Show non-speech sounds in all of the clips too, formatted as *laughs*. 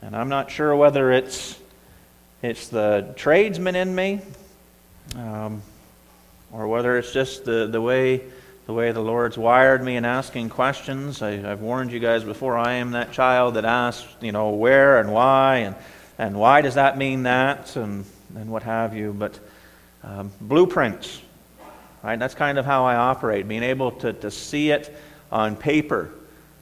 And I'm not sure whether it's, it's the tradesman in me um, or whether it's just the, the, way, the way the Lord's wired me in asking questions. I, have warned you guys before, I am that child that asks, you know, where and why, and, and why does that mean that, and, and what have you. But um, blueprints, right? That's kind of how I operate, being able to, to see it on paper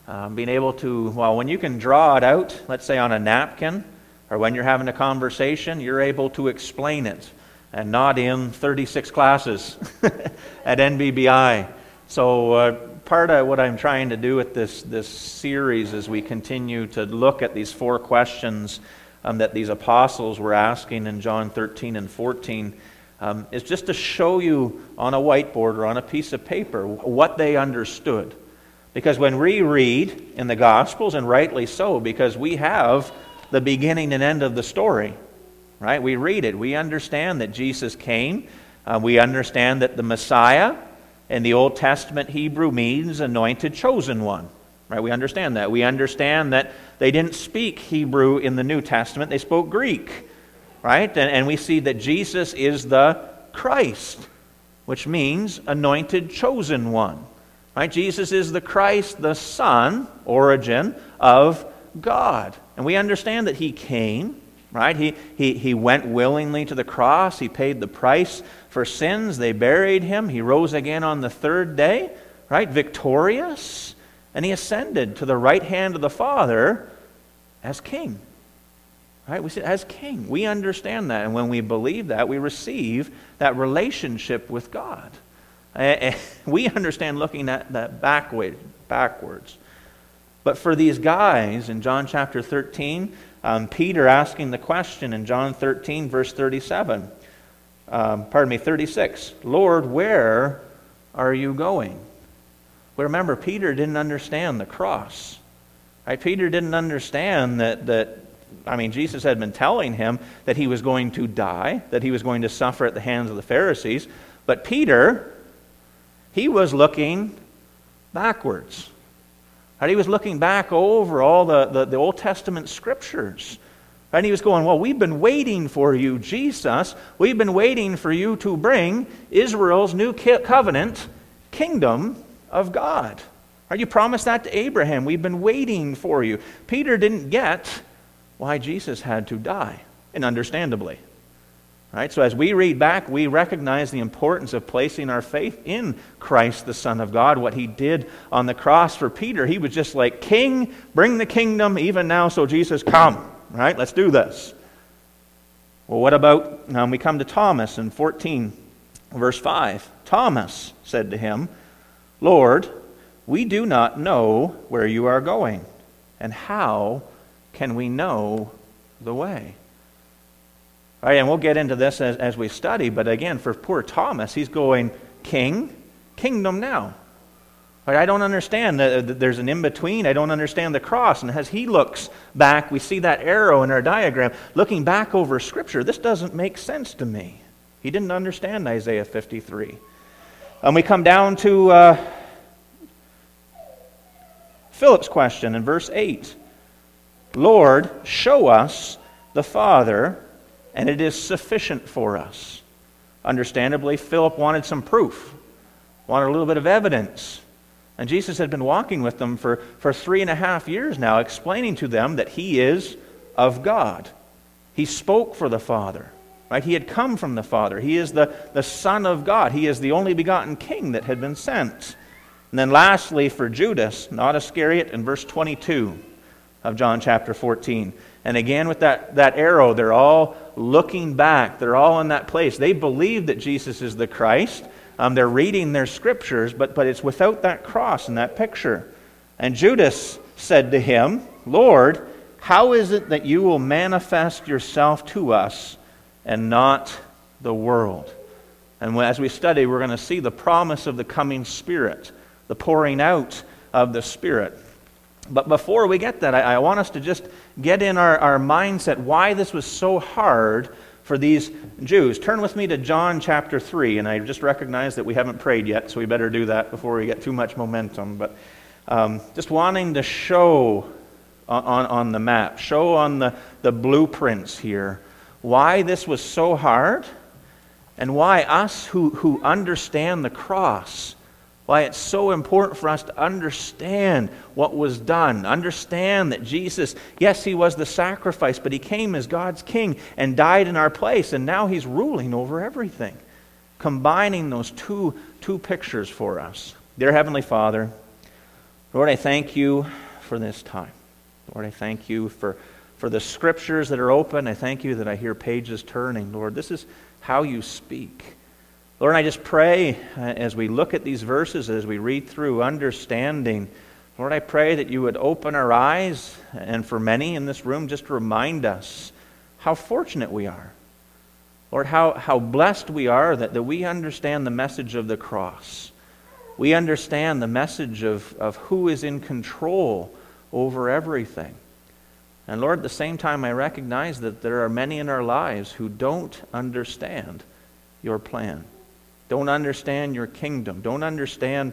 um, being able to, well, when you can draw it out, let's say on a napkin, or when you're having a conversation, you're able to explain it, and not in 36 classes *laughs* at NBBI. So, uh, part of what I'm trying to do with this, this series as we continue to look at these four questions um, that these apostles were asking in John 13 and 14 um, is just to show you on a whiteboard or on a piece of paper what they understood. Because when we read in the Gospels, and rightly so, because we have the beginning and end of the story, right? We read it. We understand that Jesus came. Uh, we understand that the Messiah in the Old Testament Hebrew means anointed chosen one. Right? We understand that. We understand that they didn't speak Hebrew in the New Testament, they spoke Greek. Right? And, and we see that Jesus is the Christ, which means anointed chosen one. Right? Jesus is the Christ, the Son, origin of God. And we understand that He came, right? He, he, he went willingly to the cross. He paid the price for sins. They buried Him. He rose again on the third day, right? Victorious. And He ascended to the right hand of the Father as King. Right? We see as king. We understand that. And when we believe that, we receive that relationship with God. *laughs* we understand looking at that backward, backwards. But for these guys in John chapter 13, um, Peter asking the question in John 13, verse 37, um, pardon me, 36, Lord, where are you going? Well, remember, Peter didn't understand the cross. Right? Peter didn't understand that, that, I mean, Jesus had been telling him that he was going to die, that he was going to suffer at the hands of the Pharisees. But Peter, he was looking backwards. Right? He was looking back over all the, the, the Old Testament scriptures. And he was going, Well, we've been waiting for you, Jesus. We've been waiting for you to bring Israel's new covenant kingdom of God. Right? You promised that to Abraham. We've been waiting for you. Peter didn't get why Jesus had to die, and understandably. Right? So as we read back, we recognize the importance of placing our faith in Christ, the Son of God, what he did on the cross for Peter. He was just like, King, bring the kingdom even now, so Jesus, come. Right? Let's do this. Well, what about, now we come to Thomas in 14, verse 5. Thomas said to him, Lord, we do not know where you are going, and how can we know the way? And we'll get into this as, as we study, but again, for poor Thomas, he's going, King, kingdom now. Right, I don't understand. that There's an in between. I don't understand the cross. And as he looks back, we see that arrow in our diagram. Looking back over Scripture, this doesn't make sense to me. He didn't understand Isaiah 53. And we come down to uh, Philip's question in verse 8 Lord, show us the Father, and it is sufficient for us. Understandably, Philip wanted some proof, wanted a little bit of evidence. And Jesus had been walking with them for, for three and a half years now, explaining to them that he is of God. He spoke for the Father. Right? He had come from the Father. He is the, the Son of God. He is the only begotten King that had been sent. And then lastly, for Judas, not Iscariot, in verse 22 of John chapter 14. And again, with that, that arrow, they're all looking back. They're all in that place. They believe that Jesus is the Christ. Um, they're reading their scriptures, but, but it's without that cross in that picture. And Judas said to him, Lord, how is it that you will manifest yourself to us and not the world? And as we study, we're going to see the promise of the coming Spirit, the pouring out of the Spirit. But before we get that, I, I, want us to just get in our, our mindset why this was so hard for these Jews. Turn with me to John chapter 3, and I just recognize that we haven't prayed yet, so we better do that before we get too much momentum. But um, just wanting to show on, on, on the map, show on the, the blueprints here why this was so hard and why us who, who understand the cross, why it's so important for us to understand what was done. Understand that Jesus, yes, he was the sacrifice, but he came as God's king and died in our place, and now he's ruling over everything. Combining those two, two pictures for us. Dear Heavenly Father, Lord, I thank you for this time. Lord, I thank you for, for the scriptures that are open. I thank you that I hear pages turning. Lord, this is how you speak. Lord, I just pray uh, as we look at these verses, as we read through, understanding, Lord, I pray that you would open our eyes, and for many in this room, just remind us how fortunate we are. Lord, how, how blessed we are that, that we understand the message of the cross. We understand the message of, of who is in control over everything. And Lord, at the same time, I recognize that there are many in our lives who don't understand your plan, don't understand your kingdom, don't understand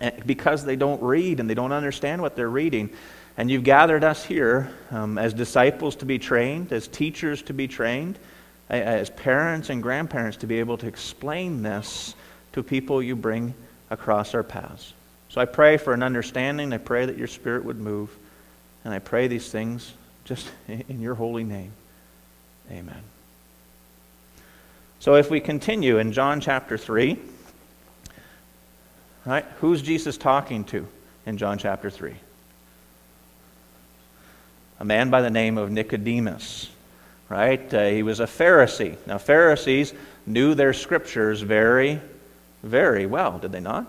eh, because they don't read and they don't understand what they're reading. And you've gathered us here um, as disciples to be trained, as teachers to be trained, as parents and grandparents to be able to explain this to people you bring across our paths. So I pray for an understanding. I pray that your Spirit would move. And I pray these things just *laughs* in your holy name. Amen. So if we continue in John chapter 3, right, who's Jesus talking to in John chapter 3? A man by the name of Nicodemus, right? Uh, he was a Pharisee. Now, Pharisees knew their scriptures very, very well, did they not?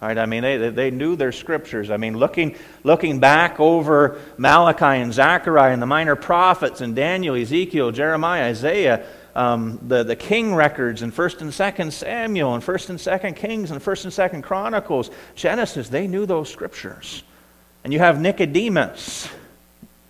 Right? I mean, they, they knew their scriptures. I mean, looking, looking back over Malachi and Zechariah and the minor prophets and Daniel, Ezekiel, Jeremiah, Isaiah, um, the, the king records in 1st and 2nd Samuel and 1st and 2nd Kings and 1st and 2nd Chronicles, Genesis, they knew those scriptures. And you have Nicodemus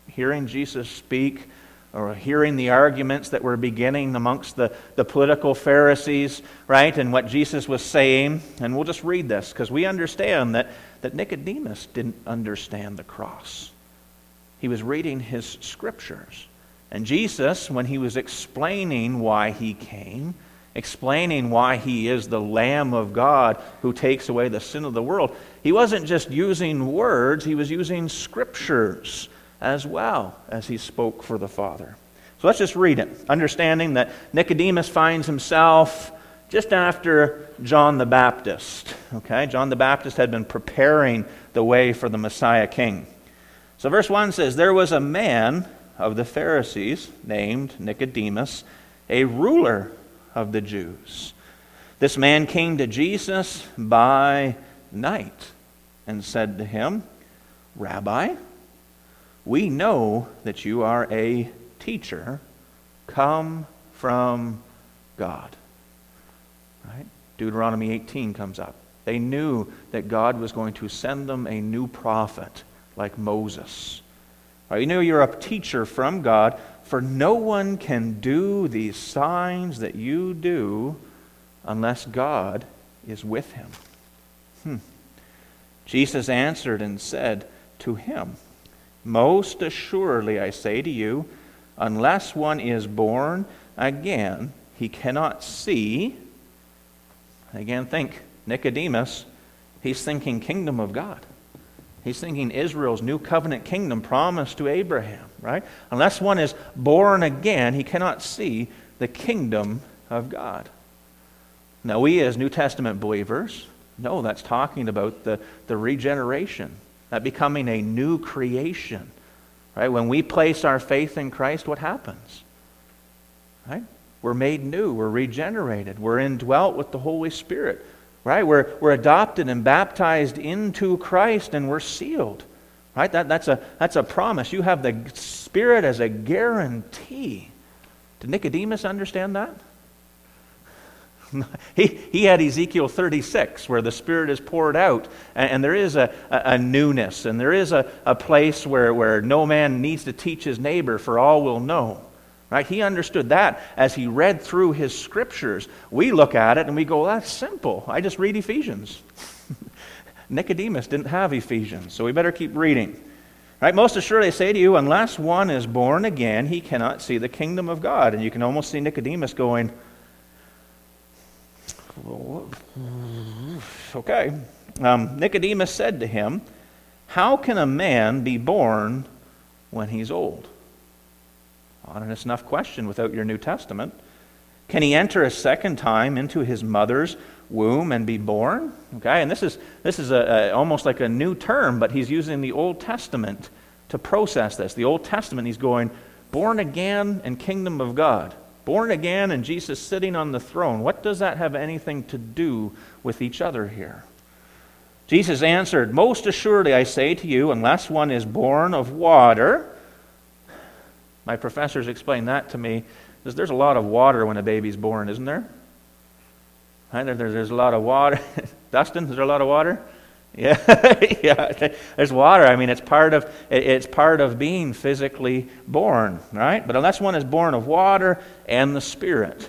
hearing Jesus speak or hearing the arguments that were beginning amongst the, the political Pharisees, right, and what Jesus was saying. And we'll just read this because we understand that, that Nicodemus didn't understand the cross. He was reading his scriptures. And Jesus, when he was explaining why he came, explaining why he is the Lamb of God who takes away the sin of the world, he wasn't just using words, he was using scriptures as well as he spoke for the Father. So let's just read it, understanding that Nicodemus finds himself just after John the Baptist. Okay, John the Baptist had been preparing the way for the Messiah King. So verse 1 says, There was a man of the Pharisees named Nicodemus, a ruler of the Jews. This man came to Jesus by night and said to him, Rabbi, we know that you are a teacher come from God. Right? Deuteronomy 18 comes up. They knew that God was going to send them a new prophet like Moses. Right? You know you're a teacher from God, for no one can do these signs that you do unless God is with him. Hmm. Jesus answered and said to him, most assuredly, I say to you, unless one is born again, he cannot see. Again, think Nicodemus, he's thinking kingdom of God. He's thinking Israel's new covenant kingdom promised to Abraham, right? Unless one is born again, he cannot see the kingdom of God. Now, we as New Testament believers know that's talking about the, the regeneration that becoming a new creation. Right? When we place our faith in Christ, what happens? Right? We're made new, we're regenerated, we're indwelt with the Holy Spirit. Right? We're, we're adopted and baptized into Christ and we're sealed. Right? That, that's, a, that's a promise. You have the Spirit as a guarantee. Did Nicodemus understand that? *laughs* he, he had Ezekiel 36, where the Spirit is poured out, and, and there is a, a, a, newness, and there is a, a place where, where no man needs to teach his neighbor, for all will know. Right? He understood that as he read through his scriptures. We look at it and we go, well, that's simple. I just read Ephesians. *laughs* Nicodemus didn't have Ephesians, so we better keep reading. Right? Most assuredly I say to you, unless one is born again, he cannot see the kingdom of God. And you can almost see Nicodemus going, okay. Um, Nicodemus said to him, How can a man be born when he's old? Honest enough question without your New Testament. Can he enter a second time into his mother's womb and be born? Okay, and this is, this is a, a, almost like a new term, but he's using the Old Testament to process this. The Old Testament, he's going, born again and kingdom of God. Born again and Jesus sitting on the throne. What does that have anything to do with each other here? Jesus answered, Most assuredly I say to you, unless one is born of water, my professors explained that to me. There's a lot of water when a baby's born, isn't there? Right? There, there's a lot of water. *laughs* Dustin, is there a lot of water? *laughs* Yeah, *laughs* yeah. There's water. I mean, it's part of it's part of being physically born, right? But unless one is born of water and the Spirit,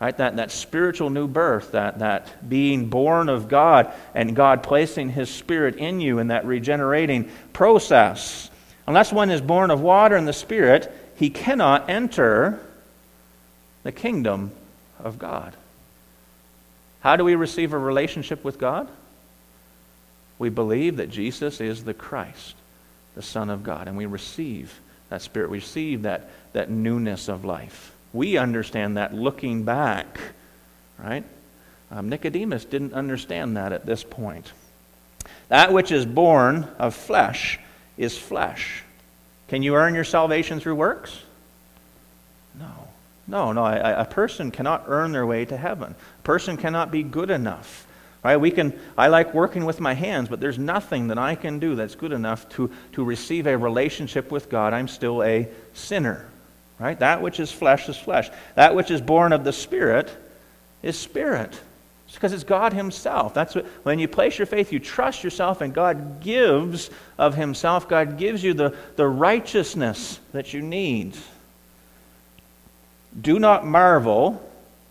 right? That that spiritual new birth, that that being born of God and God placing His Spirit in you in that regenerating process. Unless one is born of water and the Spirit, he cannot enter the kingdom of God. How do we receive a relationship with God? We believe that Jesus is the Christ, the Son of God, and we receive that Spirit. We receive that, that newness of life. We understand that looking back, right? Um, Nicodemus didn't understand that at this point. That which is born of flesh is flesh. Can you earn your salvation through works? No. No, no. A, a person cannot earn their way to heaven. A person cannot be good enough. Right? We can, I like working with my hands, but there's nothing that I can do that's good enough to, to receive a relationship with God. I'm still a sinner. Right? That which is flesh is flesh. That which is born of the Spirit is spirit. Because it's God Himself. That's what, when you place your faith, you trust yourself, and God gives of Himself. God gives you the, the righteousness that you need. Do not marvel,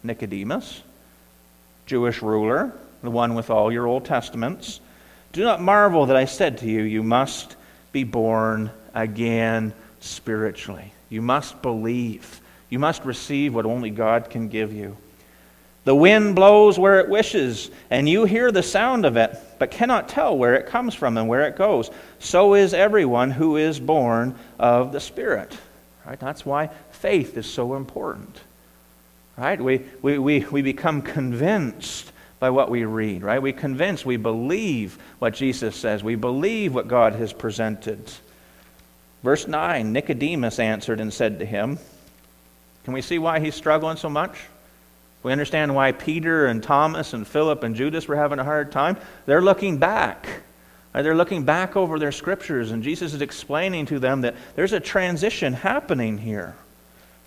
Nicodemus, Jewish ruler, the one with all your Old Testaments. Do not marvel that I said to you, You must be born again spiritually. You must believe. You must receive what only God can give you. The wind blows where it wishes, and you hear the sound of it, but cannot tell where it comes from and where it goes. So is everyone who is born of the Spirit. Right? That's why faith is so important. Right? We, we, we, we become convinced by what we read, right? We convince, we believe what Jesus says. We believe what God has presented. Verse 9 Nicodemus answered and said to him, Can we see why he's struggling so much? We understand why Peter and Thomas and Philip and Judas were having a hard time. They're looking back. They're looking back over their scriptures, and Jesus is explaining to them that there's a transition happening here.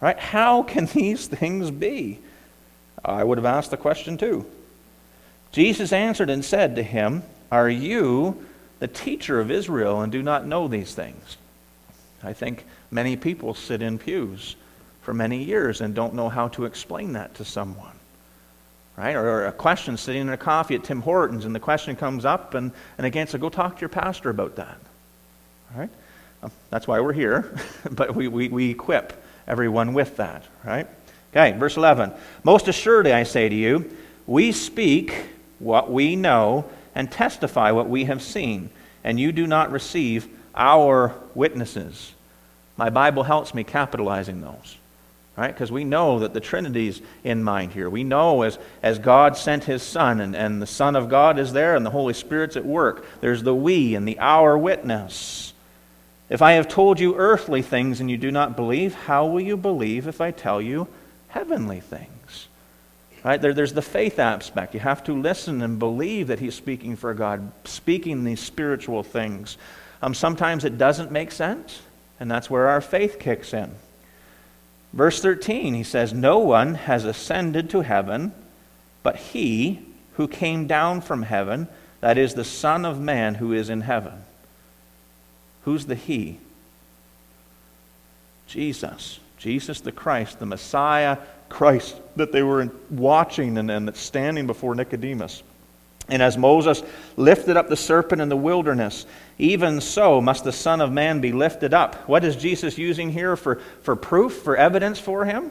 Right? How can *laughs* these things be? I would have asked the question too. Jesus answered and said to him, Are you the teacher of Israel and do not know these things? I think many people sit in pews for many years and don't know how to explain that to someone. Right? Or a question sitting in a coffee at Tim Hortons and the question comes up and, and again, so go talk to your pastor about that. Right? Um, that's why we're here, *laughs* but we, we, we equip everyone with that, right? Okay, verse 11. Most assuredly, I say to you, we speak what we know and testify what we have seen, and you do not receive our witnesses. My Bible helps me capitalizing those, right? Because we know that the Trinity's in mind here. We know as, as God sent his Son, and, and the Son of God is there, and the Holy Spirit's at work. There's the we and the our witness. If I have told you earthly things and you do not believe, how will you believe if I tell you heavenly things? Right? There, there's the faith aspect. You have to listen and believe that He's speaking for God, speaking these spiritual things. Um, sometimes it doesn't make sense, and that's where our faith kicks in. Verse 13, he says, No one has ascended to heaven but He who came down from heaven, that is, the Son of Man who is in heaven. Who's the He? Jesus. Jesus the Christ, the Messiah Christ that they were watching and, and standing before Nicodemus. And as Moses lifted up the serpent in the wilderness, even so must the Son of Man be lifted up. What is Jesus using here for, for proof, for evidence for him?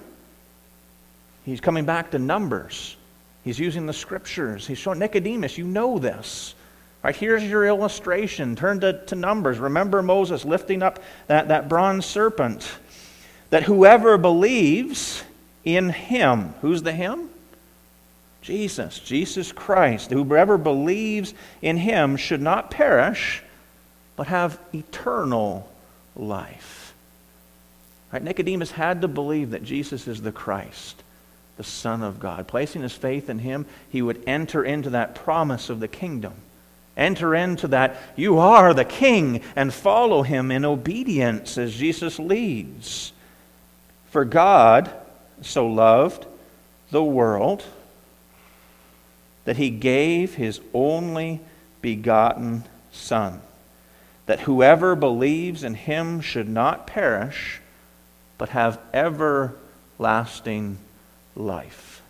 He's coming back to Numbers. He's using the scriptures. He's showing Nicodemus, you know this. Right, here's your illustration. Turn to, to Numbers. Remember Moses lifting up that, that bronze serpent. That whoever believes in him, who's the him? Jesus, Jesus Christ. Whoever believes in him should not perish, but have eternal life. Right? Nicodemus had to believe that Jesus is the Christ, the Son of God. Placing his faith in him, he would enter into that promise of the kingdom. Enter into that, you are the king, and follow him in obedience as Jesus leads. For God so loved the world that he gave his only begotten Son, that whoever believes in him should not perish, but have everlasting life.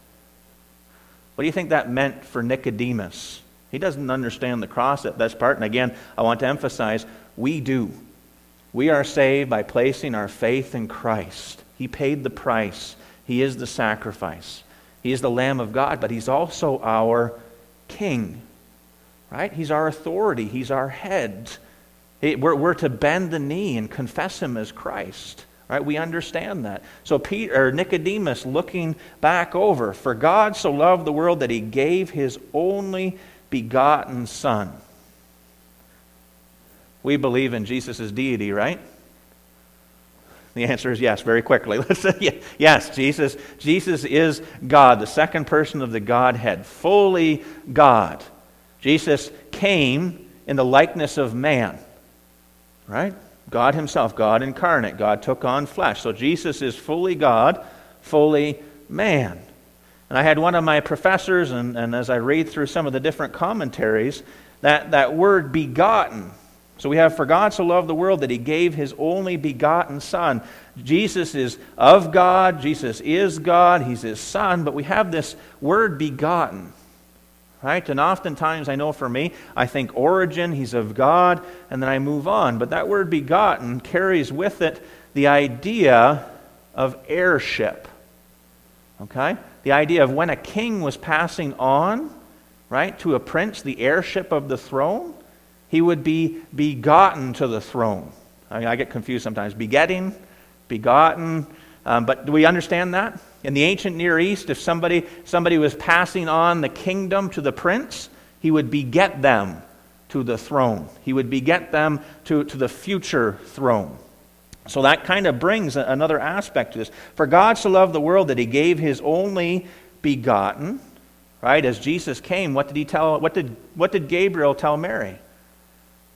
What do you think that meant for Nicodemus? He doesn't understand the cross at this part. And again, I want to emphasize we do. We are saved by placing our faith in Christ. He paid the price, He is the sacrifice. He is the Lamb of God, but He's also our King. Right? He's our authority, He's our head. We're, we're to bend the knee and confess Him as Christ. Right? We understand that. So Peter, or Nicodemus looking back over, for God so loved the world that he gave his only begotten Son. We believe in Jesus' deity, right? The answer is yes, very quickly. *laughs* Let's say yes, Jesus, Jesus is God, the second person of the Godhead, fully God. Jesus came in the likeness of man, right? God Himself, God incarnate. God took on flesh. So Jesus is fully God, fully man. And I had one of my professors, and, and as I read through some of the different commentaries, that, that word begotten so we have, For God so loved the world that he gave his only begotten Son. Jesus is of God, Jesus is God, he's his Son, but we have this word begotten. Right? And oftentimes, I know for me, I think origin, he's of God, and then I move on. But that word begotten carries with it the idea of heirship. Okay? The idea of when a king was passing on, right, to a prince, the heirship of the throne he would be begotten to the throne. I, mean, I get confused sometimes. Begetting, begotten. Um, but do we understand that? In the ancient Near East, if somebody, somebody was passing on the kingdom to the prince, he would beget them to the throne. He would beget them to, to the future throne. So that kind of brings another aspect to this. For God so loved the world that he gave his only begotten, right? As Jesus came, what did he tell what did what did Gabriel tell Mary?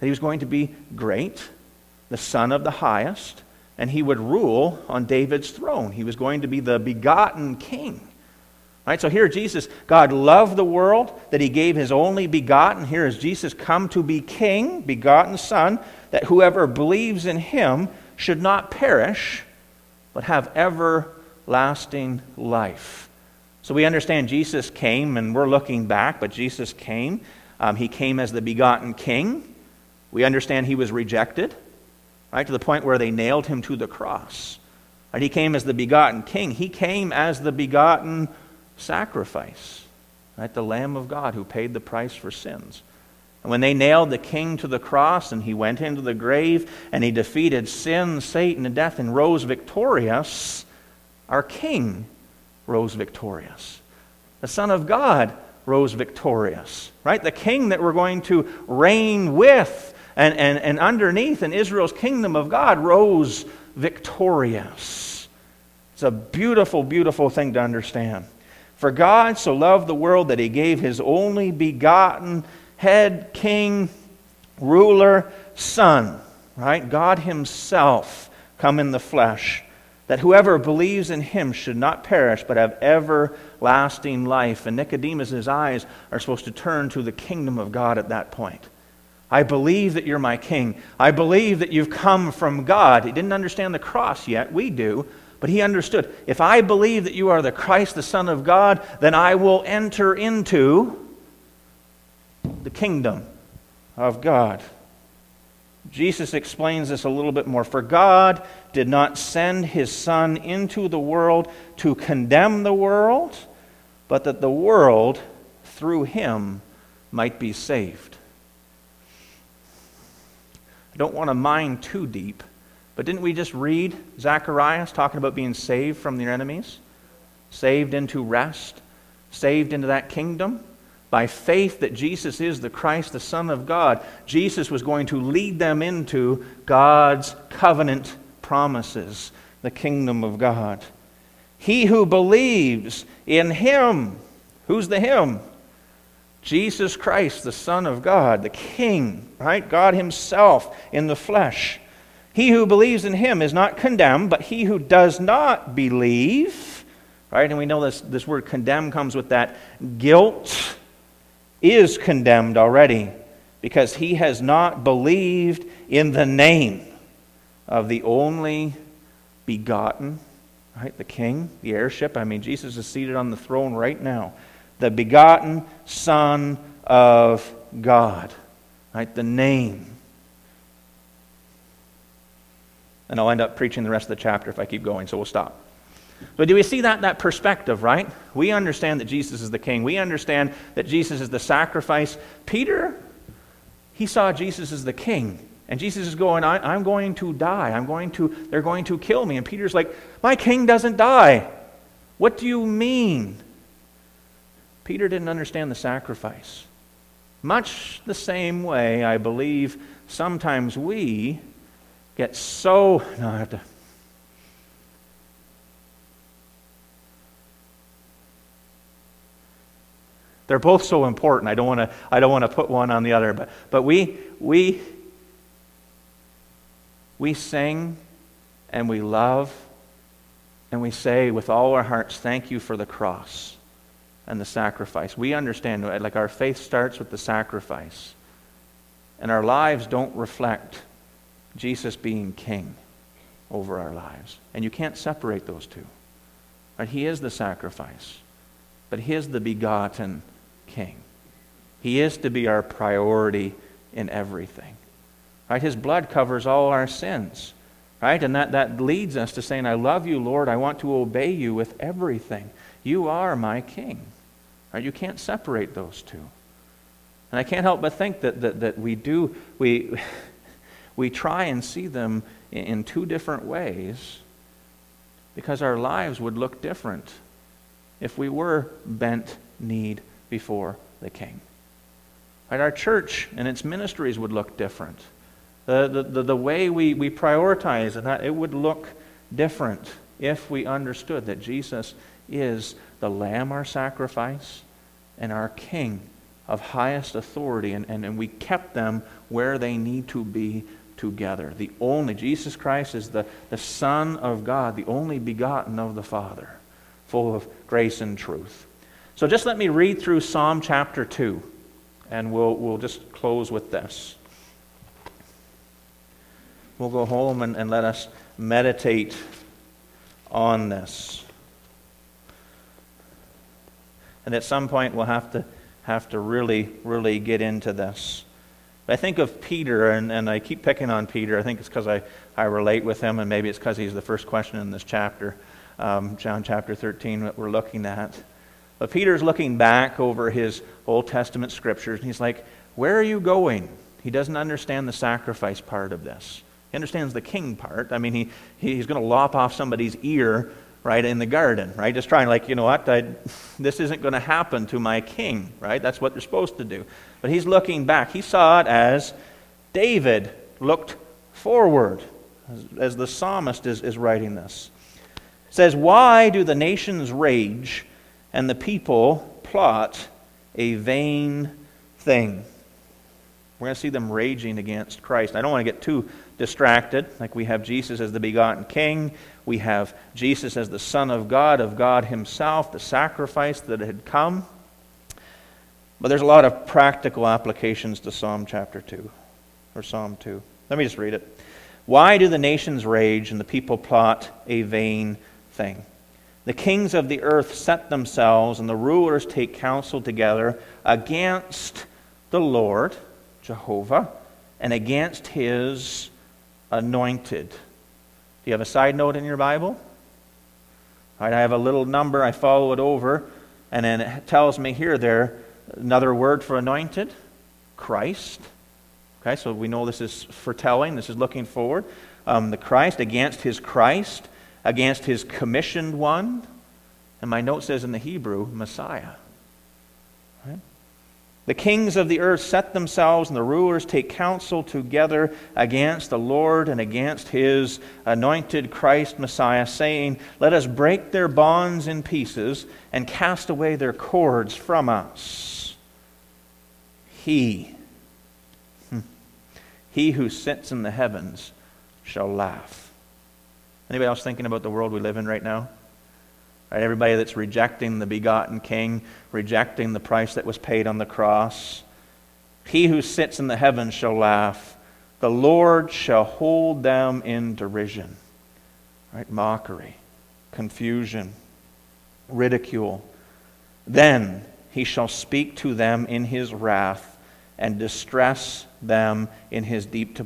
That he was going to be great, the Son of the highest, and he would rule on David's throne. He was going to be the begotten king. Right? So here Jesus, God loved the world that he gave his only begotten. Here is Jesus come to be king, begotten son, that whoever believes in him should not perish, but have everlasting life. So we understand Jesus came, and we're looking back, but Jesus came. Um, he came as the begotten king. We understand he was rejected, right, to the point where they nailed him to the cross. And he came as the begotten king. He came as the begotten sacrifice, right, the Lamb of God who paid the price for sins. And when they nailed the king to the cross and he went into the grave and he defeated sin, Satan, and death and rose victorious, our king rose victorious. The Son of God rose victorious, right? The king that we're going to reign with and, and, and underneath in Israel's kingdom of God rose victorious. It's a beautiful, beautiful thing to understand. For God so loved the world that he gave his only begotten head, king, ruler, son, right? God himself come in the flesh, that whoever believes in him should not perish but have everlasting life. And Nicodemus's eyes are supposed to turn to the kingdom of God at that point. I believe that you're my king. I believe that you've come from God. He didn't understand the cross yet. We do. But he understood if I believe that you are the Christ, the Son of God, then I will enter into the kingdom of God. Jesus explains this a little bit more. For God did not send his Son into the world to condemn the world, but that the world, through him, might be saved. Don't want to mine too deep, but didn't we just read Zacharias talking about being saved from their enemies? Saved into rest, saved into that kingdom? by faith that Jesus is the Christ, the Son of God, Jesus was going to lead them into God's covenant promises, the kingdom of God. He who believes in him, who's the him? Jesus Christ, the Son of God, the King, right? God Himself in the flesh. He who believes in Him is not condemned, but he who does not believe, right? And we know this, this word condemn comes with that guilt is condemned already because he has not believed in the name of the only begotten, right? The king, the heirship. I mean, Jesus is seated on the throne right now. The begotten Son of God, right? The name. And I'll end up preaching the rest of the chapter if I keep going, so we'll stop. But do we see that, that perspective, right? We understand that Jesus is the king. We understand that Jesus is the sacrifice. Peter, he saw Jesus as the king. And Jesus is going, I, am going to die. I'm going to, they're going to kill me. And Peter's like, My king doesn't die. What do you mean? Peter didn't understand the sacrifice. Much the same way, I believe, sometimes we get so. No, I have to They're both so important. I don't want to, I don't want to put one on the other. But, but we, we, we sing and we love and we say with all our hearts, Thank you for the cross and the sacrifice. We understand, like our faith starts with the sacrifice. And our lives don't reflect Jesus being king over our lives. And you can't separate those two. Right? He is the sacrifice, but He is the begotten king. He is to be our priority in everything. Right? His blood covers all our sins. Right? And that, that leads us to saying, I love you, Lord. I want to obey you with everything. You are my king. Right? You can't separate those two. And I can't help but think that, that, that we do, we, *laughs* we try and see them in, two different ways because our lives would look different if we were bent kneed before the king. Right? Our church and its ministries would look different. The, the, the, the way we, we prioritize and it would look different if we understood that Jesus is the Lamb, our sacrifice, and our King of highest authority, and, and, and we kept them where they need to be together. The only, Jesus Christ is the, the Son of God, the only begotten of the Father, full of grace and truth. So just let me read through Psalm chapter 2, and we'll, we'll just close with this. We'll go home and, and let us meditate on this. And at some point, we'll have to, have to really, really get into this. But I think of Peter, and, and I keep picking on Peter. I think it's because I, I relate with him, and maybe it's because he's the first question in this chapter, um, John chapter 13, that we're looking at. But Peter's looking back over his Old Testament scriptures, and he's like, Where are you going? He doesn't understand the sacrifice part of this. He understands the king part. I mean, he, he's going to lop off somebody's ear right in the garden, right? Just trying, like, you know what? I, this isn't going to happen to my king, right? That's what they're supposed to do. But he's looking back. He saw it as David looked forward, as, as the psalmist is, is writing this. It says, Why do the nations rage and the people plot a vain thing. We're going to see them raging against Christ. I don't want to get too distracted. Like we have Jesus as the begotten King, we have Jesus as the Son of God, of God Himself, the sacrifice that had come. But there's a lot of practical applications to Psalm chapter 2, or Psalm 2. Let me just read it. Why do the nations rage and the people plot a vain thing? The kings of the earth set themselves, and the rulers take counsel together against the Lord, Jehovah, and against his anointed. Do you have a side note in your Bible? Right, I have a little number, I follow it over, and then it tells me here there another word for anointed Christ. Okay, so we know this is foretelling, this is looking forward. Um, the Christ against his Christ, against his commissioned one. And my note says in the Hebrew, Messiah. The kings of the earth set themselves, and the rulers take counsel together against the Lord and against his anointed Christ Messiah, saying, Let us break their bonds in pieces and cast away their cords from us. He hmm, he who sits in the heavens shall laugh. Anybody else thinking about the world we live in right now? Right, everybody that's rejecting the begotten King, rejecting the price that was paid on the cross. He who sits in the heavens shall laugh. The Lord shall hold them in derision. Right? Mockery, confusion, ridicule. Then he shall speak to them in his wrath and distress them in his deep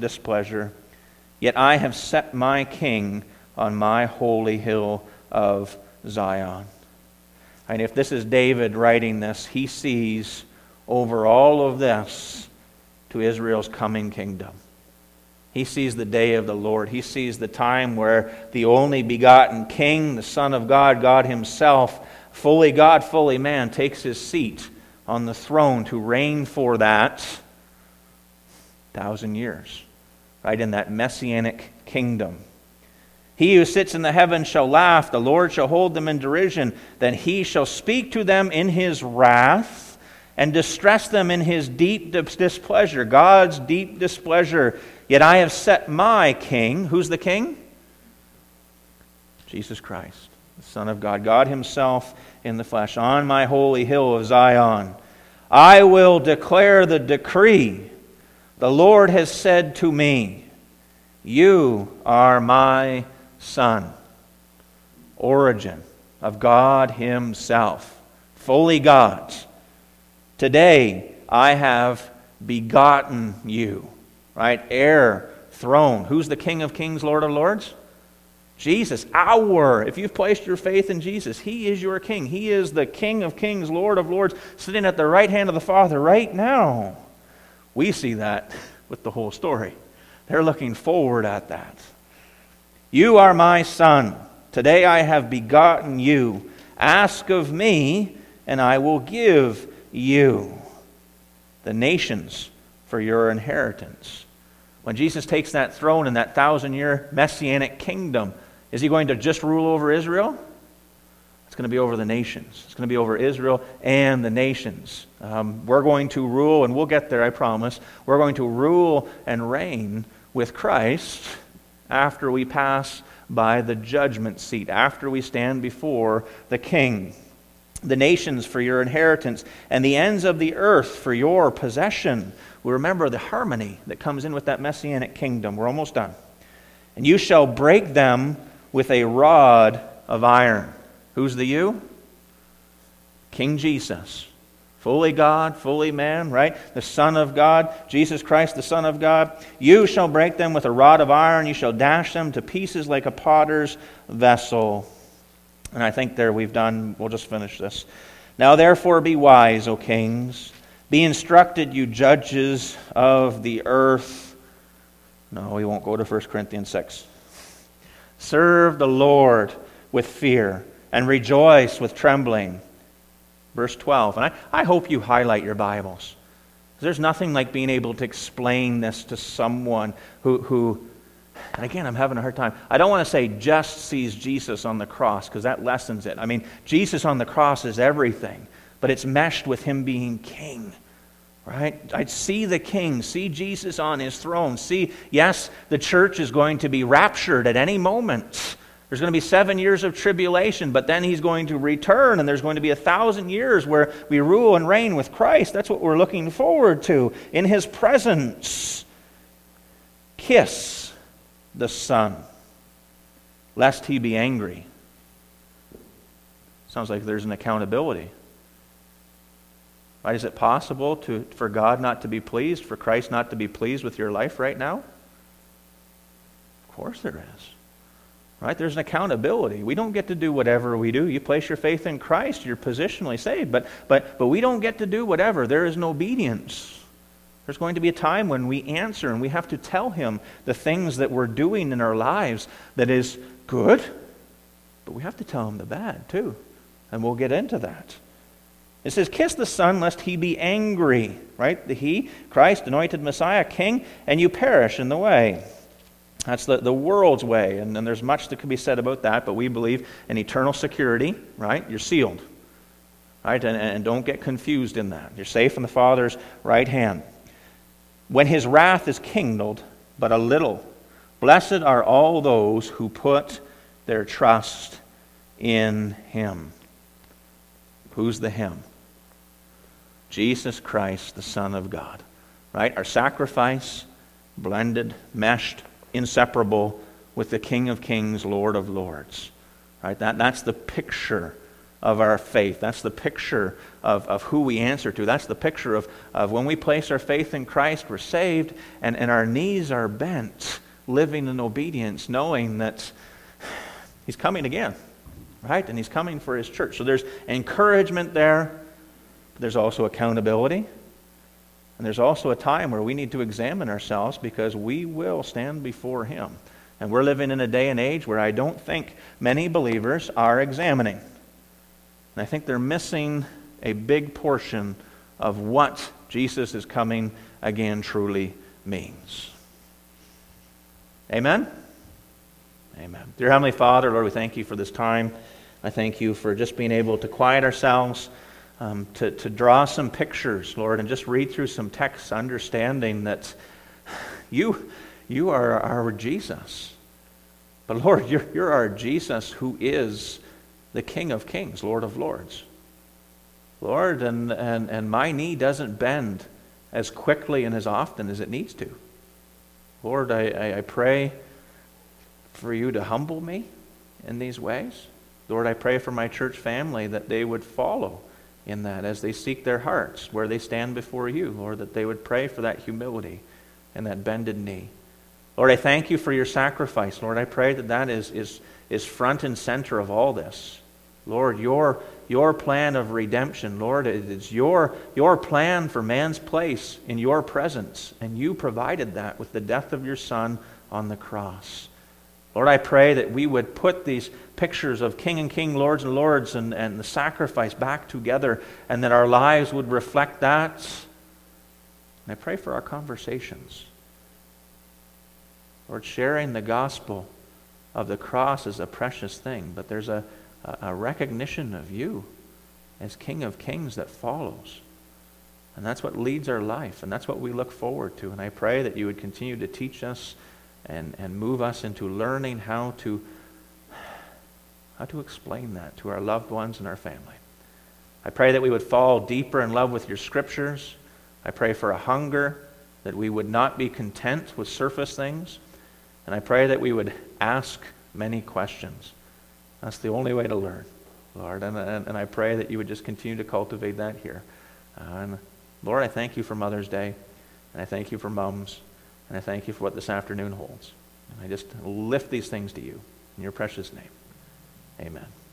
displeasure. Yet I have set my king on my holy hill of Zion. And if this is David writing this, he sees over all of this to Israel's coming kingdom. He sees the day of the Lord. He sees the time where the only begotten King, the Son of God, God Himself, fully God, fully man, takes his seat on the throne to reign for that thousand years, right? In that messianic kingdom. He who sits in the heavens shall laugh, the Lord shall hold them in derision. Then he shall speak to them in his wrath and distress them in his deep displeasure, God's deep displeasure. Yet I have set my king, who's the king? Jesus Christ, the Son of God, God Himself in the flesh, on my holy hill of Zion. I will declare the decree. The Lord has said to me, You are my son. Origin of God Himself, fully God. Today I have begotten you. Right? Heir, throne. Who's the King of Kings, Lord of Lords? Jesus, our, if you've placed your faith in Jesus, He is your King. He is the King of kings, Lord of lords, sitting at the right hand of the Father right now. We see that with the whole story. They're looking forward at that. You are my son. Today I have begotten you. Ask of me, and I will give you the nations for your inheritance. When Jesus takes that throne in that thousand year messianic kingdom, is he going to just rule over Israel? It's going to be over the nations. It's going to be over Israel and the nations. Um, we're going to rule, and we'll get there, I promise. We're going to rule and reign with Christ after we pass by the judgment seat, after we stand before the King. The nations for your inheritance, and the ends of the earth for your possession. We remember the harmony that comes in with that messianic kingdom. We're almost done. And you shall break them with a rod of iron. Who's the you? King Jesus. Fully God, fully man, right? The Son of God, Jesus Christ, the Son of God. You shall break them with a rod of iron. You shall dash them to pieces like a potter's vessel. And I think there we've done, we'll just finish this. Now therefore be wise, O kings. Be instructed, you judges of the earth. No, we won't go to 1 Corinthians 6. Serve the Lord with fear and rejoice with trembling. Verse 12. And I, I hope you highlight your Bibles. There's nothing like being able to explain this to someone who, who, and again, I'm having a hard time. I don't want to say just sees Jesus on the cross because that lessens it. I mean, Jesus on the cross is everything, but it's meshed with him being king right? I'd see the king, see Jesus on his throne, see, yes, the church is going to be raptured at any moment. There's going to be seven years of tribulation, but then he's going to return, and there's going to be a thousand years where we rule and reign with Christ. That's what we're looking forward to in his presence. Kiss the Son, lest he be angry. Sounds like there's an accountability. Right? Is it possible to, for God not to be pleased, for Christ not to be pleased with your life right now? Of course there is. Right? There's an accountability. We don't get to do whatever we do. You place your faith in Christ, you're positionally saved. But, but, but we don't get to do whatever. There is an obedience. There's going to be a time when we answer and we have to tell Him the things that we're doing in our lives that is good, but we have to tell Him the bad too. And we'll get into that. It says, Kiss the Son, lest he be angry. Right? The He, Christ, anointed Messiah, King, and you perish in the way. That's the, the world's way, and, and there's much that could be said about that, but we believe in eternal security, right? You're sealed, right? And, and don't get confused in that. You're safe in the Father's right hand. When his wrath is kindled, but a little, blessed are all those who put their trust in him. Who's the him? Jesus Christ, the Son of God, right? Our sacrifice, blended, meshed, inseparable with the King of Kings, Lord of Lords. Right? That, that's the picture of our faith. That's the picture of, of who we answer to. That's the picture of, of when we place our faith in Christ, we're saved, and, and our knees are bent, living in obedience, knowing that He's coming again. Right? And He's coming for His church. So there's encouragement there, there's also accountability. And there's also a time where we need to examine ourselves because we will stand before Him. And we're living in a day and age where I don't think many believers are examining. And I think they're missing a big portion of what Jesus is coming again truly means. Amen? Amen. Dear Heavenly Father, Lord, we thank you for this time. I thank you for just being able to quiet ourselves um, to, to draw some pictures, Lord, and just read through some texts, understanding that you, you are our Jesus. But Lord, you're, you're our Jesus who is the King of Kings, Lord of Lords. Lord, and, and, and my knee doesn't bend as quickly and as often as it needs to. Lord, I, I, I pray for you to humble me in these ways. Lord, I pray for my church family that they would follow in that as they seek their hearts, where they stand before you, Lord, that they would pray for that humility and that bended knee. Lord, I thank you for your sacrifice. Lord, I pray that that is, is, is front and center of all this. Lord, your, your plan of redemption, Lord, it is your, your plan for man's place in your presence, and you provided that with the death of your Son on the cross. Lord, I pray that we would put these pictures of King and King, Lords and Lords, and, and the sacrifice back together, and that our lives would reflect that. And I pray for our conversations. Lord, sharing the gospel of the cross is a precious thing, but there's a, a recognition of you as King of Kings that follows. And that's what leads our life, and that's what we look forward to. And I pray that you would continue to teach us and, and move us into learning how to, how to explain that to our loved ones and our family. I pray that we would fall deeper in love with your scriptures. I pray for a hunger that we would not be content with surface things. And I pray that we would ask many questions. That's the only way to learn, Lord. And, and, and I pray that you would just continue to cultivate that here. Uh, and Lord, I thank you for Mother's Day. And I thank you for mums. And I thank you for what this afternoon holds. And I just lift these things to you in your precious name. Amen.